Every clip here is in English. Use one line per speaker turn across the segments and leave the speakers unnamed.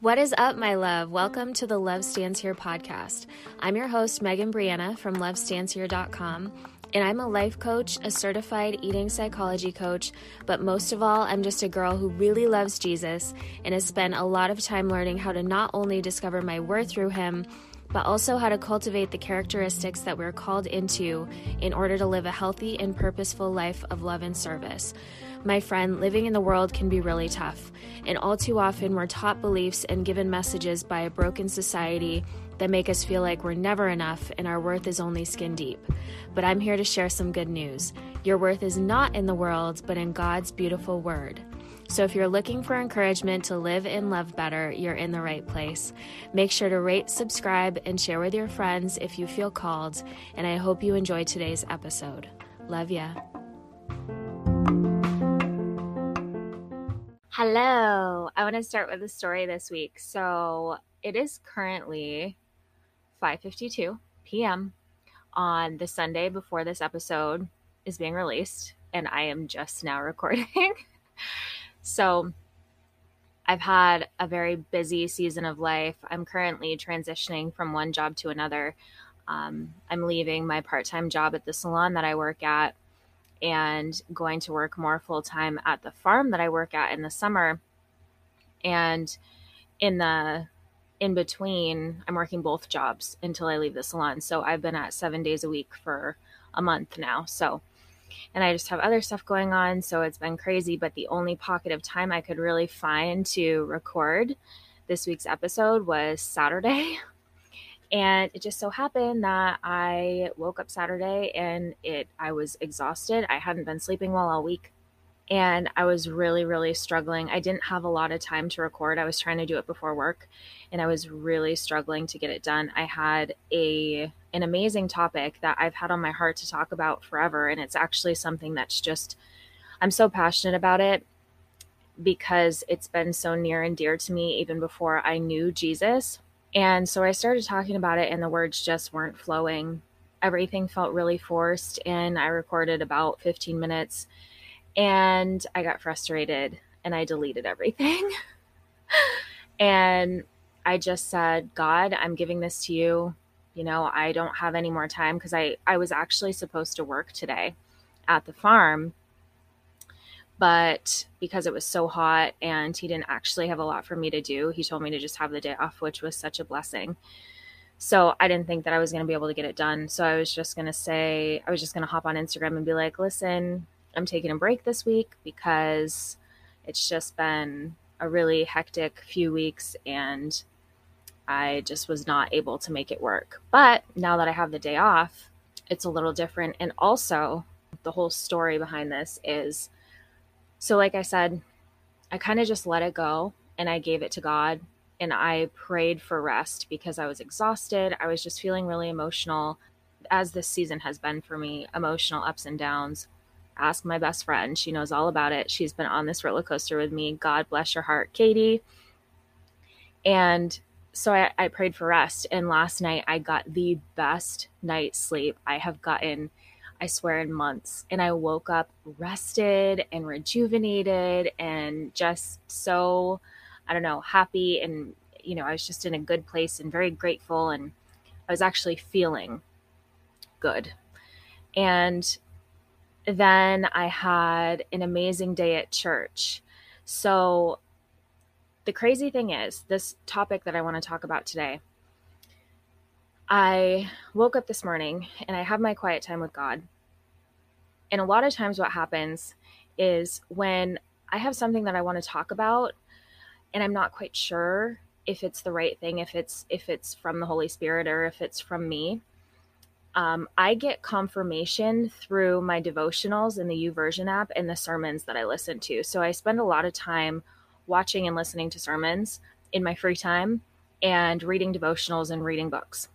What is up, my love? Welcome to the Love Stands Here podcast. I'm your host, Megan Brianna from LoveStandsHere.com, and I'm a life coach, a certified eating psychology coach, but most of all, I'm just a girl who really loves Jesus and has spent a lot of time learning how to not only discover my worth through Him, but also how to cultivate the characteristics that we're called into in order to live a healthy and purposeful life of love and service. My friend, living in the world can be really tough, and all too often we're taught beliefs and given messages by a broken society that make us feel like we're never enough and our worth is only skin deep. But I'm here to share some good news. Your worth is not in the world, but in God's beautiful word. So if you're looking for encouragement to live and love better, you're in the right place. Make sure to rate, subscribe, and share with your friends if you feel called. And I hope you enjoy today's episode. Love ya. Hello. I want to start with a story this week. So it is currently 5:52 p.m. on the Sunday before this episode is being released, and I am just now recording. So I've had a very busy season of life. I'm currently transitioning from one job to another. Um, I'm leaving my part time job at the salon that I work at and going to work more full time at the farm that I work at in the summer. And in the in between, I'm working both jobs until I leave the salon. So I've been at seven days a week for a month now. So, and I just have other stuff going on. So it's been crazy. But the only pocket of time I could really find to record this week's episode was Saturday. And it just so happened that I woke up Saturday and it I was exhausted. I hadn't been sleeping well all week and I was really really struggling. I didn't have a lot of time to record. I was trying to do it before work and I was really struggling to get it done. I had a an amazing topic that I've had on my heart to talk about forever and it's actually something that's just I'm so passionate about it because it's been so near and dear to me even before I knew Jesus. And so I started talking about it, and the words just weren't flowing. Everything felt really forced, and I recorded about 15 minutes and I got frustrated and I deleted everything. and I just said, God, I'm giving this to you. You know, I don't have any more time because I, I was actually supposed to work today at the farm but because it was so hot and he didn't actually have a lot for me to do, he told me to just have the day off, which was such a blessing. So I didn't think that I was going to be able to get it done. So I was just going to say, I was just going to hop on Instagram and be like, listen, I'm taking a break this week because it's just been a really hectic few weeks and I just was not able to make it work. But now that I have the day off, it's a little different. And also, the whole story behind this is so, like I said, I kind of just let it go and I gave it to God and I prayed for rest because I was exhausted. I was just feeling really emotional, as this season has been for me emotional ups and downs. Ask my best friend. She knows all about it. She's been on this roller coaster with me. God bless your heart, Katie. And so I, I prayed for rest. And last night I got the best night's sleep I have gotten I swear, in months. And I woke up rested and rejuvenated and just so, I don't know, happy. And, you know, I was just in a good place and very grateful. And I was actually feeling good. And then I had an amazing day at church. So, the crazy thing is, this topic that I want to talk about today, I woke up this morning and I have my quiet time with God. And a lot of times, what happens is when I have something that I want to talk about and I'm not quite sure if it's the right thing, if it's if it's from the Holy Spirit or if it's from me. Um, I get confirmation through my devotionals in the YouVersion app and the sermons that I listen to. So I spend a lot of time watching and listening to sermons in my free time and reading devotionals and reading books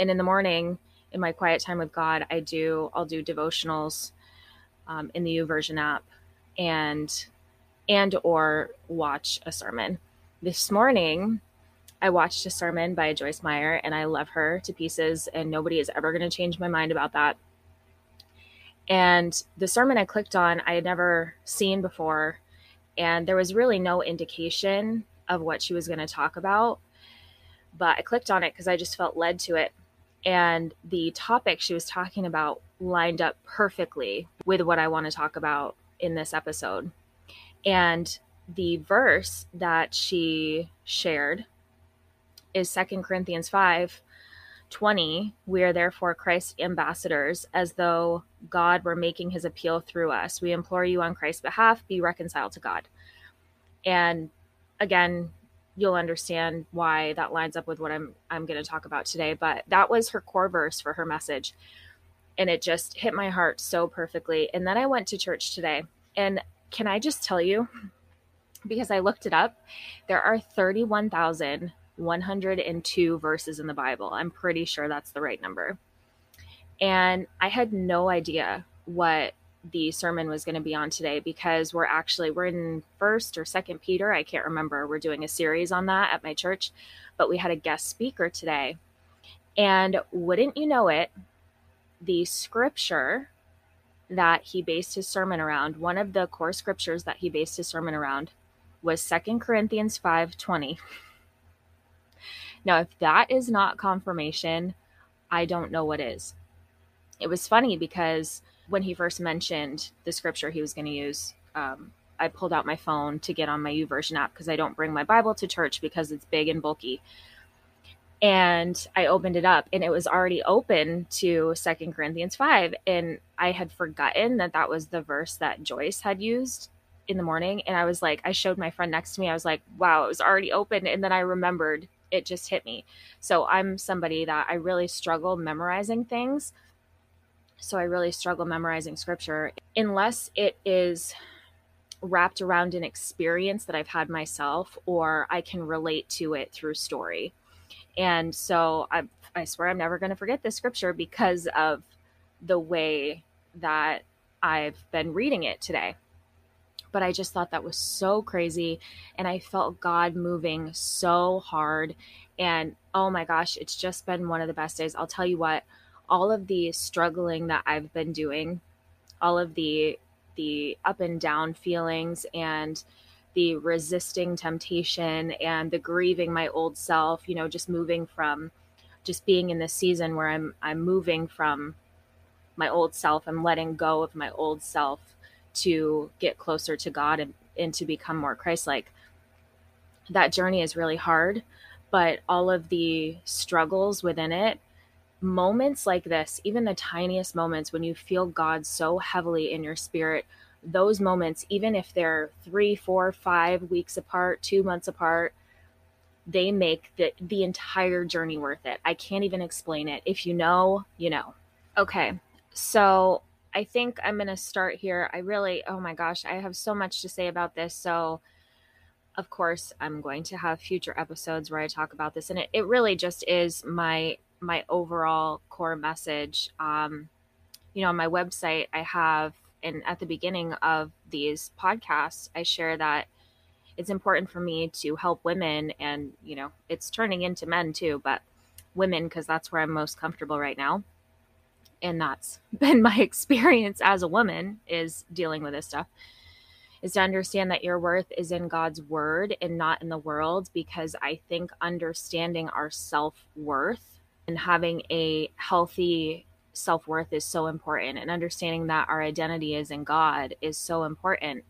and in the morning in my quiet time with god i do i'll do devotionals um, in the YouVersion app and and or watch a sermon this morning i watched a sermon by joyce meyer and i love her to pieces and nobody is ever going to change my mind about that And the sermon I clicked on, I had never seen before. And there was really no indication of what she was going to talk about. But I clicked on it because I just felt led to it. And the topic she was talking about lined up perfectly with what I want to talk about in this episode. And the verse that she shared is Second Corinthians 5 20. We are therefore Christ's ambassadors, as though God were making his appeal through us. We implore you on Christ's behalf, be reconciled to God. And again, you'll understand why that lines up with what I'm I'm going to talk about today, but that was her core verse for her message. And it just hit my heart so perfectly. And then I went to church today. And can I just tell you because I looked it up, there are 31,102 verses in the Bible. I'm pretty sure that's the right number. And I had no idea what the sermon was going to be on today because we're actually we're in first or second peter i can't remember we're doing a series on that at my church but we had a guest speaker today and wouldn't you know it the scripture that he based his sermon around one of the core scriptures that he based his sermon around was Second Corinthians 5:20. Now, if that is not confirmation, I don't know what is. It was funny because when he first mentioned the scripture he was going to use, um, I pulled out my phone to get on my YouVersion app because I don't bring my Bible to church because it's big and bulky. And I opened it up and it was already open to Second Corinthians 5. And I had forgotten that that was the verse that Joyce had used in the morning and I was like, I showed my friend next to me. I was like, wow, it was already open. And then I remembered it just hit me. So I'm somebody that I really struggle memorizing things. So I really struggle memorizing scripture unless it is wrapped around an experience that I've had myself or I can relate to it through story. And so I, I swear I'm never going to forget this scripture because of the way that I've been reading it today but I just thought that was so crazy. And I felt God moving so hard. And oh my gosh, it's just been one of the best days. I'll tell you what, all of the struggling that I've been doing, all of the the up and down feelings and the resisting temptation and the grieving my old self, you know, just moving from just being in this season where I'm I'm moving from my old self, I'm letting go of my old self to get closer to God and, and to become more Christ like. That journey is really hard, but all of the struggles within it, moments like this, even the tiniest moments when you feel God so heavily in your spirit, those moments, even if they're three, four, five weeks apart, two months apart, they make the the entire journey worth it. I can't even explain it. If you know, you know. Okay. So I think I'm going to start here. I really, oh my gosh, I have so much to say about this. So, of course, I'm going to have future episodes where I talk about this, and it, it really just is my my overall core message. Um, you know, on my website, I have, and at the beginning of these podcasts, I share that it's important for me to help women, and you know, it's turning into men too, but women because that's where I'm most comfortable right now and that's been my experience as a woman is dealing with this stuff is to understand that your worth is in God's word and not in the world because I think understanding our self-worth and having a healthy self-worth is so important and understanding that our identity is in God is so important.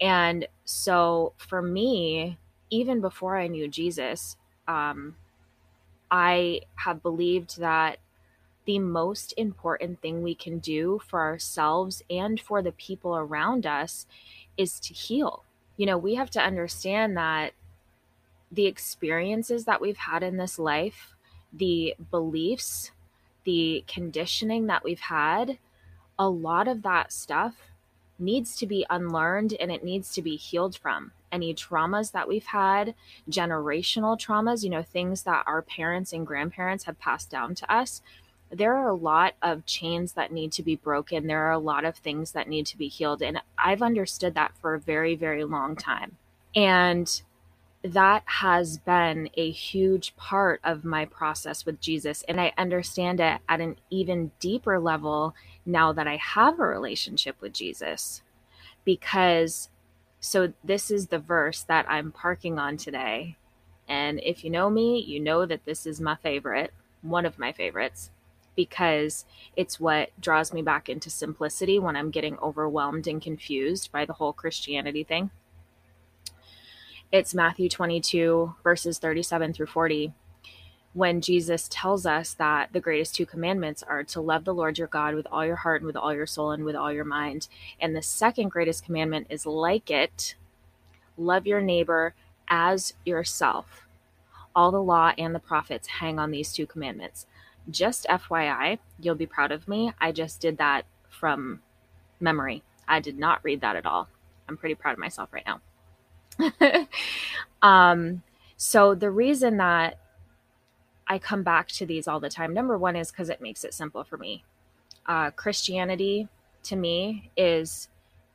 And so for me, even before I knew Jesus, um, I have believed that the most important thing we can do for ourselves and for the people around us is to heal. You know, we have to understand that the experiences that we've had in this life, the beliefs, the conditioning that we've had, a lot of that stuff needs to be unlearned and it needs to be healed from. Any traumas that we've had, generational traumas, you know, things that our parents and grandparents have passed down to us, there are a lot of chains that need to be broken. There are a lot of things that need to be healed. And I've understood that for a very, very long time. And that has been a huge part of my process with Jesus. And I understand it at an even deeper level now that I have a relationship with Jesus. Because, so this is the verse that I'm parking on today. And if you know me, you know that this is my favorite, one of my favorites, because it's what draws me back into simplicity when I'm getting overwhelmed and confused by the whole Christianity thing. It's Matthew 22, verses 37 through 40, when Jesus tells us that the greatest two commandments are to love the Lord your God with all your heart and with all your soul and with all your mind. And the second greatest commandment is like it love your neighbor as yourself. All the law and the prophets hang on these two commandments. Just FYI, you'll be proud of me. I just did that from memory. I did not read that at all. I'm pretty proud of myself right now. um, so the reason that I come back to these all the time, number one is because it makes it simple for me. Uh, Christianity to me is,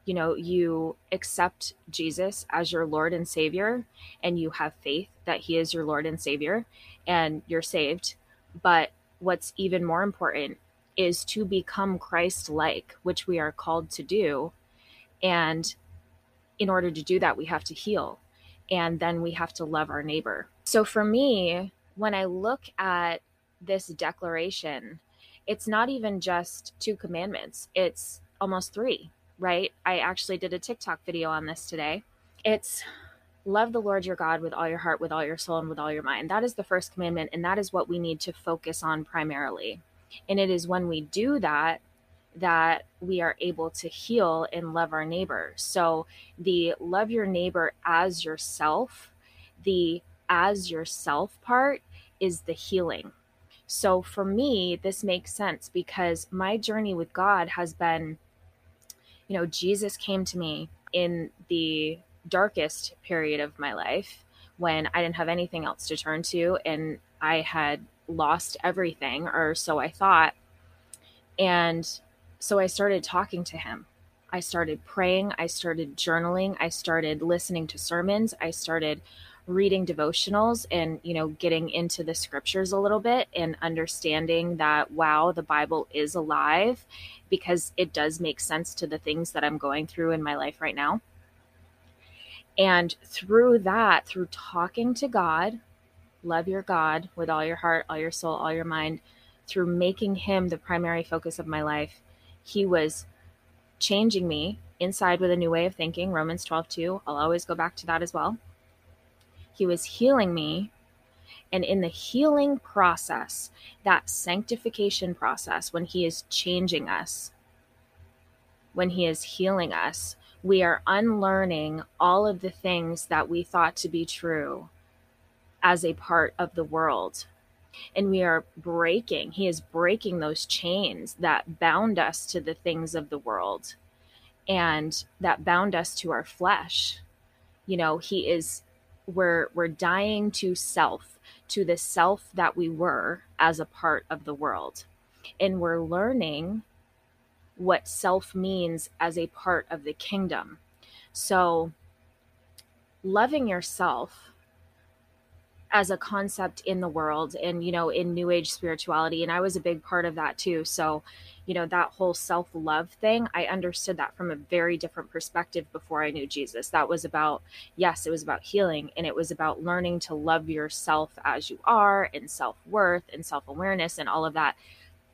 you know, you accept Jesus as your Lord and Savior, and you have faith that He is your Lord and Savior, and you're saved. But what's even more important is to become Christ like, which we are called to do. And in order to do that, we have to heal and then we have to love our neighbor. So for me, when I look at this declaration, it's not even just two commandments, it's almost three, right? I actually did a TikTok video on this today. It's love the Lord your God with all your heart, with all your soul, and with all your mind. That is the first commandment, and that is what we need to focus on primarily. And it is when we do that that we are able to heal and love our neighbor. So, the love your neighbor as yourself, the as yourself part is the healing. So, for me, this makes sense because my journey with God has been, you know, Jesus came to me in the darkest period of my life when I didn't have anything else to turn to and I had lost everything, or so I thought. And so I started talking to him. I started praying. I started journaling. I started listening to sermons. I started reading devotionals and, you know, getting into the scriptures a little bit and understanding that, wow, the Bible is alive because it does make sense to the things that I'm going through in my life right now. And through that, through talking to God, love your God with all your heart, all your soul, all your mind, through making Him the primary focus of my life, he was changing me inside with a new way of thinking, Romans 12, 2. I'll always go back to that as well. He was healing me. And in the healing process, that sanctification process, when He is changing us, when He is healing us, we are unlearning all of the things that we thought to be true as a part of the world. And we are breaking he is breaking those chains that bound us to the things of the world and that bound us to our flesh. You know he is we're we're dying to self to the self that we were as a part of the world. And we're learning what self means as a part of the kingdom. So loving yourself as a concept in the world and you know in new age spirituality and i was a big part of that too. So you know that whole self-love thing i understood that from a very different perspective before i knew jesus. That was about yes it was about healing and it was about learning to love yourself as you are and self-worth and self-awareness and all of that.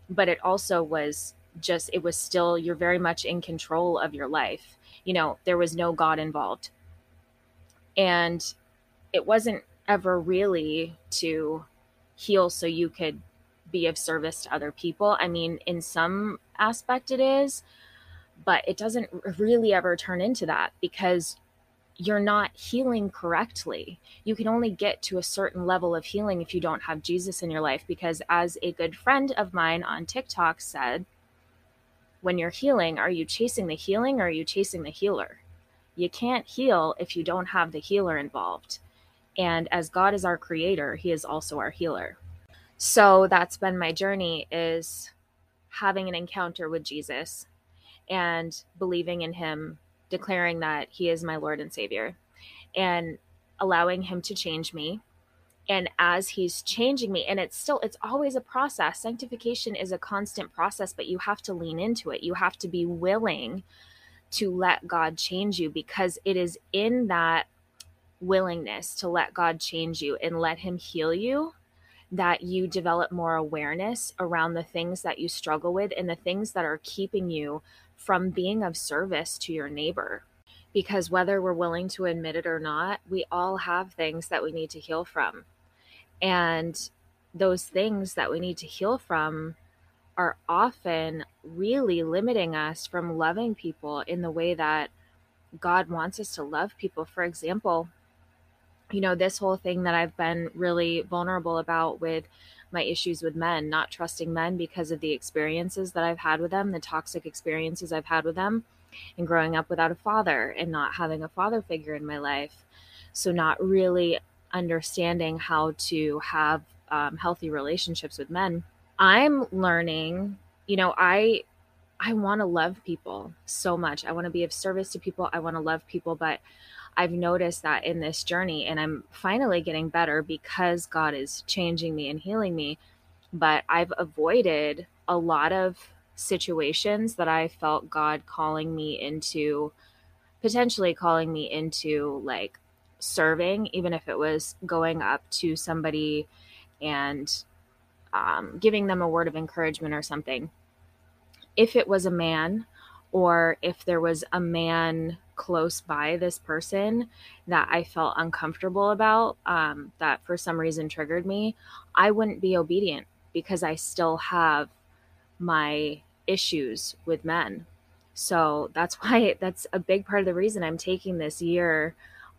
But it also was just it was still you're very much in control of your life you know there was no god involved and it wasn't ever really to heal so you could be of service to other people. I mean, in some aspect it is, but it doesn't really ever turn into that because you're not healing correctly. You can only get to a certain level of healing if you don't have Jesus in your life. Because, as a good friend of mine on TikTok said, when you're healing, are you chasing the healing or are you chasing the healer? You can't heal if you don't have the healer involved. And as God is our creator, he is also our healer. So that's been my journey is having an encounter with Jesus and believing in him, declaring that he is my Lord and Savior. And allowing him to change me and as he's changing me and it's still it's always a process. Sanctification is a constant process but you have to lean into it. You have to be willing to let god change you because it is in that willingness to let god change you and let him heal you that you develop more awareness around the things that you struggle with and the things that are keeping you from being of service to your neighbor. Because whether we're willing to admit it or not, we all have things that we need to heal from. And those things that we need to heal from are often really limiting us from loving people in the way that God wants us to love people. For example, you know, this whole thing that I've been really vulnerable about with my issues with men, not trusting men because of the experiences that I've had with them, the toxic experiences I've had with them, and growing up without a father and not having a father figure in my life. So, not really understanding how to have um, healthy relationships with men i'm learning you know i i want to love people so much. I want to be of service to people. I want to love people but i've noticed that in this journey and i'm finally getting better because god is changing me and healing me but i've avoided a lot of situations that i felt god calling me into potentially calling me into like serving, even if it was going up to somebody and um, giving them a word of encouragement or something. If it was a man, or if there was a man close by this person that I felt uncomfortable about, um, that for some reason triggered me, I wouldn't be obedient because I still have my issues with men. So that's why that's a big part of the reason I'm taking this year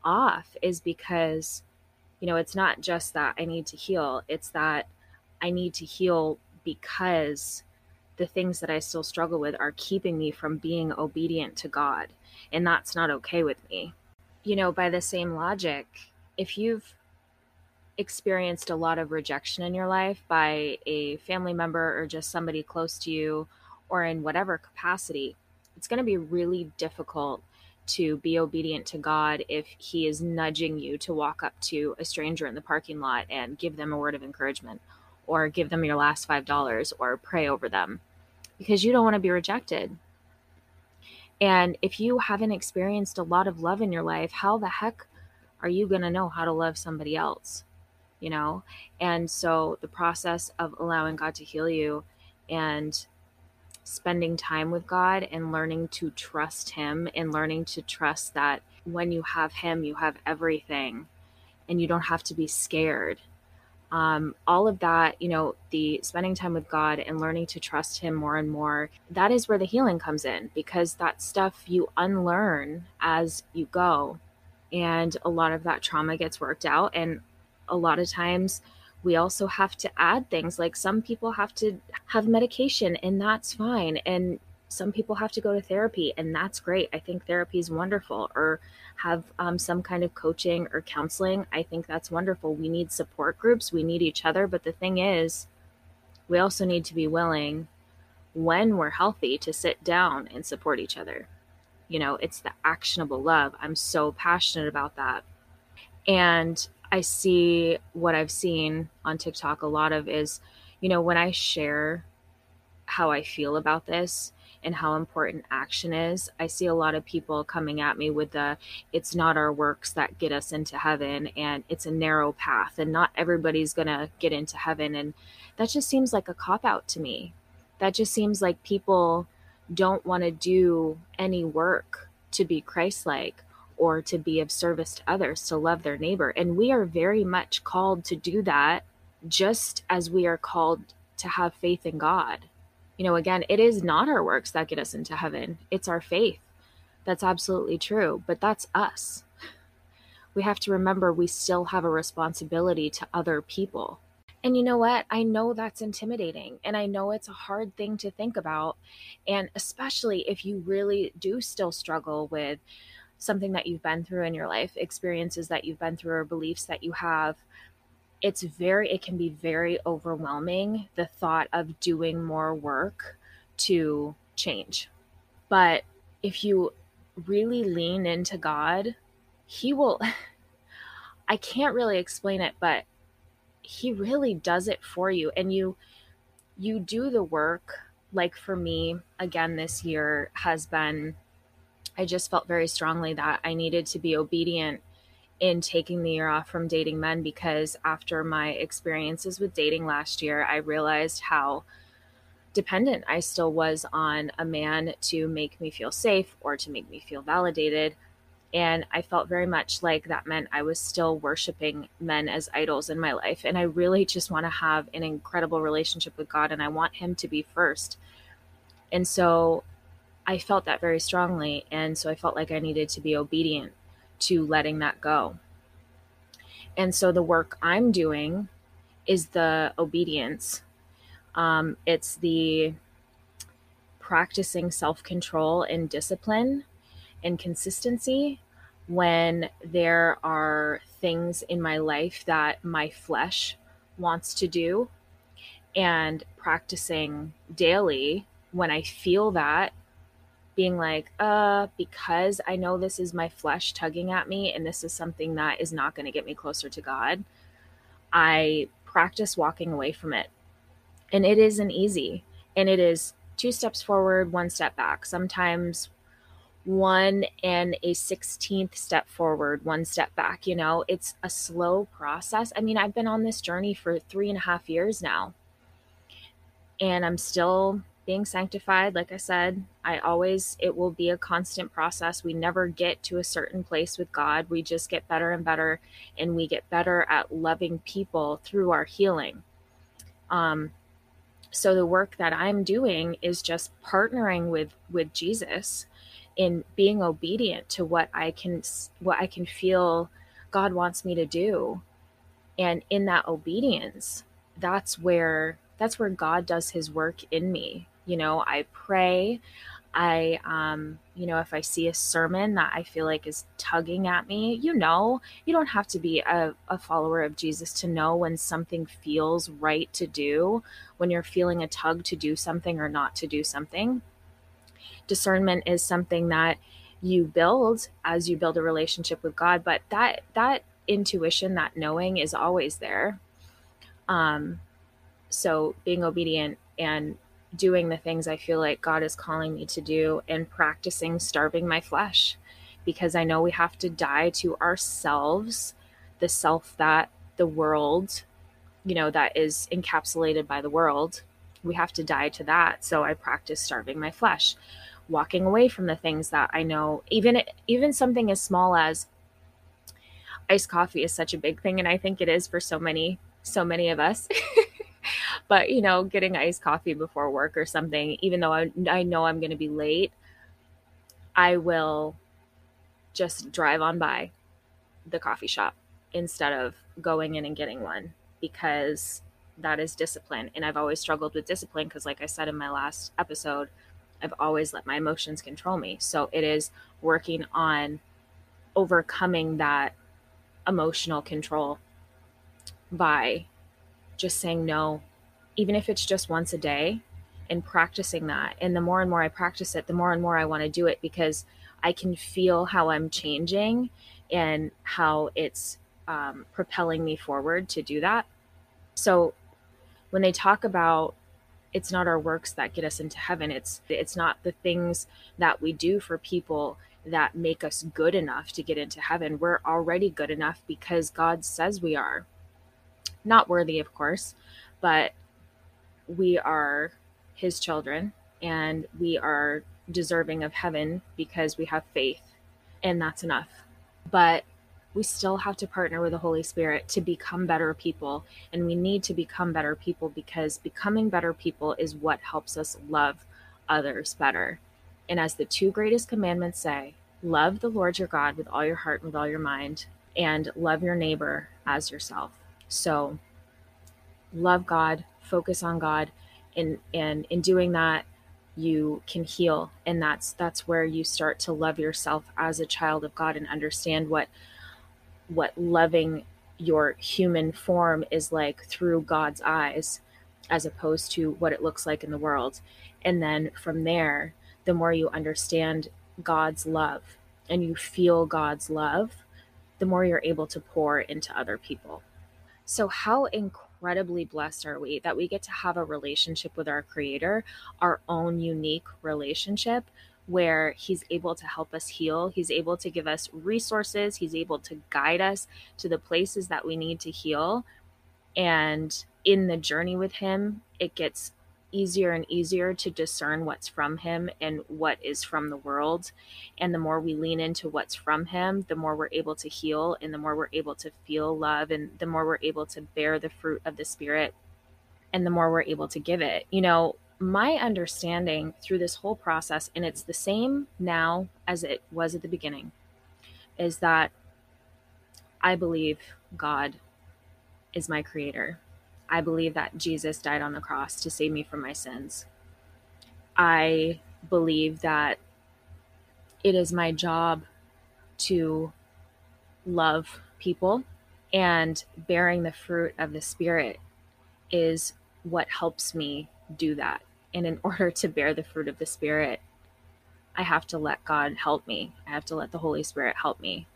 off is because you know it's not just that i need to heal it's that i need to heal because the things that i still struggle with are keeping me from being obedient to god and that's not okay with me. You know by the same logic if you've experienced a lot of rejection in your life by a family member or just somebody close to you or in whatever capacity it's going to be really difficult to be obedient to God if He is nudging you to walk up to a stranger in the parking lot and give them a word of encouragement or give them your last $5 or pray over them because you don't want to be rejected. And if you haven't experienced a lot of love in your life, how the heck are you going to know how to love somebody else? You know? And so the process of allowing God to heal you and spending time with God and learning to trust Him and learning to trust that when you have Him, you have everything and you don't have to be scared. Um, all of that, you know, the spending time with God and learning to trust Him more and more, that is where the healing comes in because that stuff you unlearn as you go. And a lot of that trauma gets worked out. And a lot of times, we also have to add things like some people have to have medication and that's fine and some people have to go to therapy and that's great. I think therapy is wonderful or have um, some kind of coaching or counseling. I think that's wonderful. We need support groups. We need each other but the thing is we also need to be willing when we're healthy to sit down and support each other. You know it's the actionable love. I'm so passionate about that. And I see what I've seen on TikTok a lot of is, you know, when I share how I feel about this and how important action is, I see a lot of people coming at me with the it's not our works that get us into heaven and it's a narrow path and not everybody's going to get into heaven. And that just seems like a cop out to me. That just seems like people don't want to do any work to be Christ like or to be of service to others, to love their neighbor. And we are very much called to do that just as we are called to have faith in God. You know, again, it is not our works that get us into heaven, it's our faith. That's absolutely true, but that's us. We have to remember we still have a responsibility to other people. And you know what? I know that's intimidating and I know it's a hard thing to think about. And especially if you really do still struggle with something that you've been through in your life, experiences that you've been through, or beliefs that you have, it's very, it can be very overwhelming the thought of doing more work to change. But if you really lean into God, He will. I can't really explain it, but he really does it for you and you you do the work like for me again this year has been I just felt very strongly that I needed to be obedient in taking the year off from dating men because after my experiences with dating last year, I realized how dependent I still was on a man to make me feel safe or to make me feel validated. And I felt very much like that meant I was still worshiping men as idols in my life. And I really just want to have an incredible relationship with God and I want Him to be first. And so I felt that very strongly. And so I felt like I needed to be obedient to letting that go. And so the work I'm doing is the obedience. Um, it's the practicing self control and discipline and consistency when there are things in my life that my flesh wants to do and practicing daily when I feel that being like, uh, because I know this is my flesh tugging at me and this is something that is not going to get me closer to God, I practice walking away from it. And it isn't easy. And it is two steps forward, one step back. Sometimes one and a 16th step forward, one step back. You know, it's a slow process. I mean, I've been on this journey for three and a half years now, and I'm still being sanctified. Like I said, I always, it will be a constant process. We never get to a certain place with God. We just get better and better, and we get better at loving people through our healing. Um, so the work that I'm doing is just partnering with with Jesus in being obedient to what I can what I can feel God wants me to do. And in that obedience, that's where that's where God does his work in me. You know, I pray. I, um, you know, if I see a sermon that I feel like is tugging at me, you know, you don't have to be a, a follower of Jesus to know when something feels right to do, when you're feeling a tug to do something or not to do something discernment is something that you build as you build a relationship with God, but that that intuition, that knowing is always there. Um so being obedient and doing the things I feel like God is calling me to do and practicing starving my flesh because I know we have to die to ourselves, the self that the world, you know, that is encapsulated by the world. We have to die to that. So I practice starving my flesh walking away from the things that I know even even something as small as iced coffee is such a big thing and I think it is for so many so many of us. but you know, getting iced coffee before work or something even though I, I know I'm going to be late, I will just drive on by the coffee shop instead of going in and getting one because that is discipline and I've always struggled with discipline because like I said in my last episode, I've always let my emotions control me. So it is working on overcoming that emotional control by just saying no, even if it's just once a day and practicing that. And the more and more I practice it, the more and more I want to do it because I can feel how I'm changing and how it's um, propelling me forward to do that. So when they talk about it's not our works that get us into heaven it's it's not the things that we do for people that make us good enough to get into heaven we're already good enough because god says we are not worthy of course but we are his children and we are deserving of heaven because we have faith and that's enough but we still have to partner with the Holy Spirit to become better people. And we need to become better people because becoming better people is what helps us love others better. And as the two greatest commandments say, love the Lord your God with all your heart and with all your mind, and love your neighbor as yourself. So love God, focus on God, and and in doing that, you can heal. And that's that's where you start to love yourself as a child of God and understand what what loving your human form is like through God's eyes as opposed to what it looks like in the world. And then from there, the more you understand God's love and you feel God's love, the more you're able to pour into other people. So, how incredibly blessed are we that we get to have a relationship with our Creator, our own unique relationship where He's able to help us heal. He's able to give us resources. He's able to guide us to the places that we need to heal. And in the journey with Him, it gets easier and easier to discern what's from him and what is from the world. And the more we lean into what's from him, the more we're able to heal and the more we're able to feel love and the more we're able to bear the fruit of the spirit and the more we're able to give it. You know, my understanding through this whole process, and it's the same now as it was at the beginning, is that I believe God is my creator I believe that Jesus died on the cross to save me from my sins. I believe that it is my job to love people, and bearing the fruit of the Spirit is what helps me do that. And in order to bear the fruit of the Spirit, I have to let God help me. I have to let the Holy Spirit help me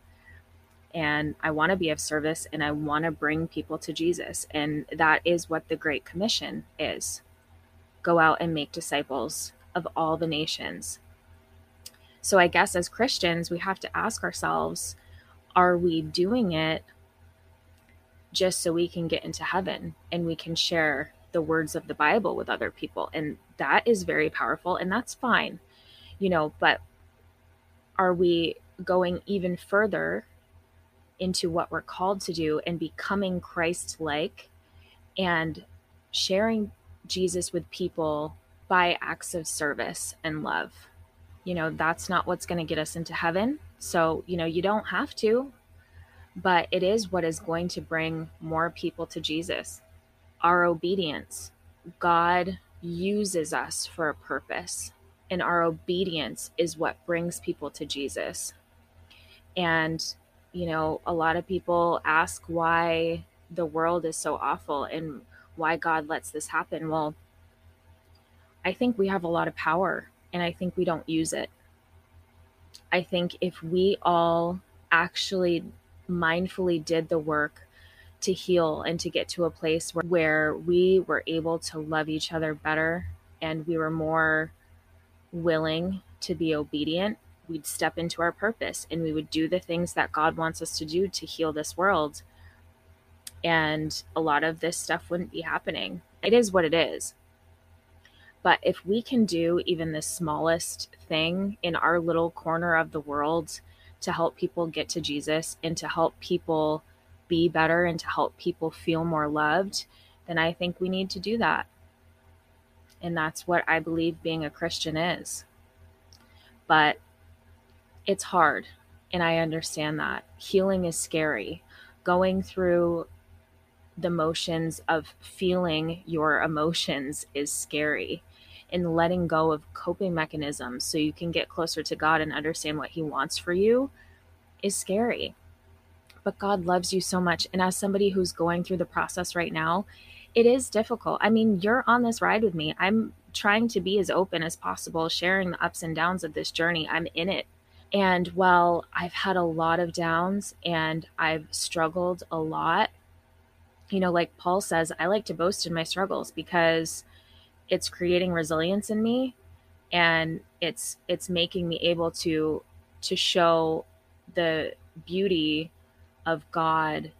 and I want to be of service and I want to bring people to Jesus. And that is what the Great Commission is go out and make disciples of all the nations. So I guess as Christians, we have to ask ourselves are we doing it just so we can get into heaven and we can share the words of the Bible with other people? And that is very powerful and that's fine, you know, but are we going even further into what we're called to do and becoming Christ like and sharing Jesus with people by acts of service and love. You know, that's not what's going to get us into heaven. So, you know, you don't have to, but it is what is going to bring more people to Jesus. Our obedience. God uses us for a purpose, and our obedience is what brings people to Jesus. And you know, a lot of people ask why the world is so awful and why God lets this happen. Well, I think we have a lot of power and I think we don't use it. I think if we all actually mindfully did the work to heal and to get to a place where, where we were able to love each other better and we were more willing to be obedient we'd step into our purpose and we would do the things that God wants us to do to heal this world. And a lot of this stuff wouldn't be happening. It is what it is. But if we can do even the smallest thing in our little corner of the world to help people get to Jesus and to help people be better and to help people feel more loved, then I think we need to do that. And that's what I believe being a Christian is. But it's hard and I understand that. Healing is scary. Going through the motions of feeling your emotions is scary. And letting go of coping mechanisms so you can get closer to God and understand what He wants for you is scary. But God loves you so much. And as somebody who's going through the process right now, it is difficult. I mean, you're on this ride with me. I'm trying to be as open as possible, sharing the ups and downs of this journey. I'm in it and while I've had a lot of downs and I've struggled a lot, you know, like Paul says, I like to boast in my struggles because it's creating resilience in me and it's it's making me able to to show the beauty of God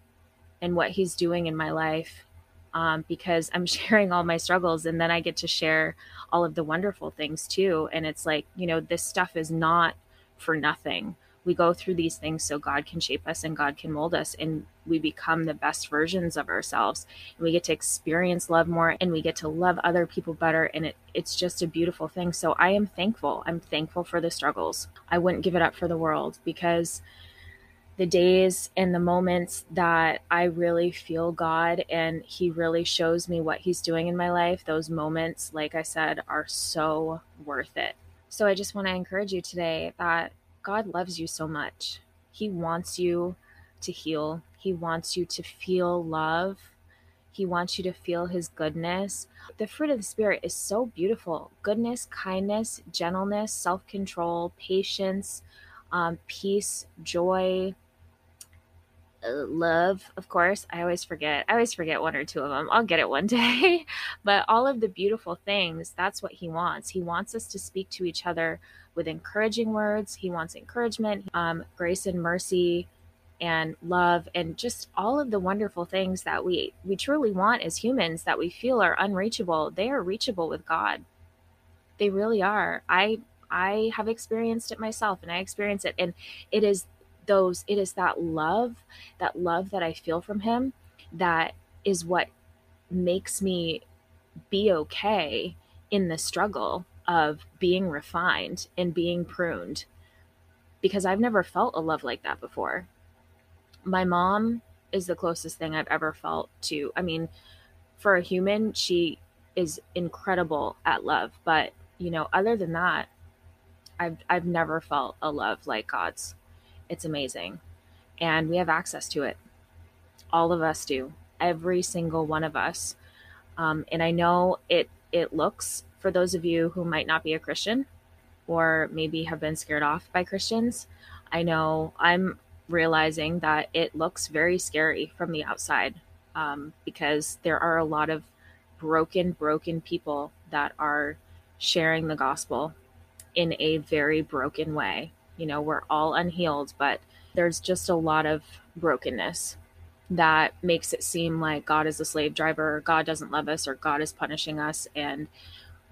and what he's doing in my life um, because I'm sharing all my struggles and then I get to share all of the wonderful things too. And it's like, you know, this stuff is not for nothing. We go through these things so God can shape us and God can mold us and we become the best versions of ourselves. And we get to experience love more and we get to love other people better. And it, it's just a beautiful thing. So I am thankful. I'm thankful for the struggles. I wouldn't give it up for the world because the days and the moments that I really feel God and He really shows me what He's doing in my life, those moments, like I said, are so worth it. So I just want to encourage you today that God loves you so much. He wants you to heal, He wants you to feel love. He wants you to feel his goodness. The fruit of the Spirit is so beautiful goodness, kindness, gentleness, self control, patience, um, peace, joy, love, of course. I always forget. I always forget one or two of them. I'll get it one day. but all of the beautiful things, that's what he wants. He wants us to speak to each other with encouraging words. He wants encouragement, um, grace and mercy and love and just all of the wonderful things that we we truly want as humans that we feel are unreachable. They are reachable with God. They really are. I I have experienced it myself and I experience it and it is those it is that love, that love that I feel from him that is what makes me be okay in the struggle of being refined and being pruned because I've never felt a love like that before. My mom is the closest thing I've ever felt to. I mean, for a human, she is incredible at love, but you know, other than that, I've I've never felt a love like God's. It's amazing. And we have access to it. All of us do. Every single one of us. Um, and I know it it looks for those of you who might not be a Christian or maybe have been scared off by Christians. I know I'm realizing that it looks very scary from the outside um, because there are a lot of broken, broken people that are sharing the gospel in a very broken way. You know, we're all unhealed, but there's just a lot of brokenness that makes it seem like God is a slave driver, or God doesn't love us, or God is punishing us. And,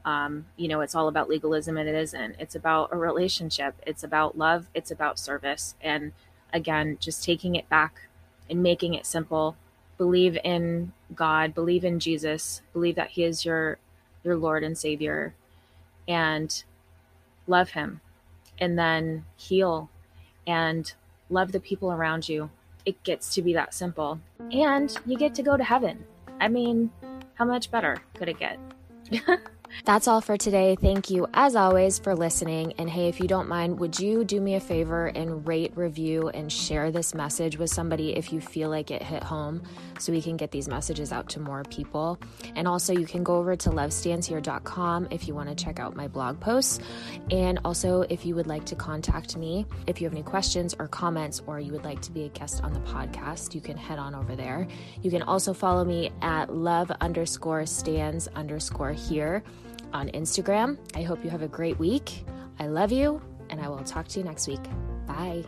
um, you know, it's all about legalism, and it isn't. It's about a relationship, it's about love, it's about service. And again, just taking it back and making it simple. Believe in God, believe in Jesus, believe that He is your your Lord and Savior, and love him and then heal and love the people around you. It gets to be that simple. And you get to go to heaven. I mean, how much better could it get?
That's all for today. Thank you, as always, for listening. And hey, if you don't mind, would you do me a favor and rate, review, and share this message with somebody if you feel like it hit home so we can get these messages out to more people? And also, you can go over to lovestandshere.com if you want to check out my blog posts. And also, if you would like to contact me, if you have any questions or comments, or you would like to be a guest on the podcast, you can head on over there. You can also follow me at love underscore stands underscore here on Instagram. I hope you have a great week. I love you, and I will talk to you next week. Bye.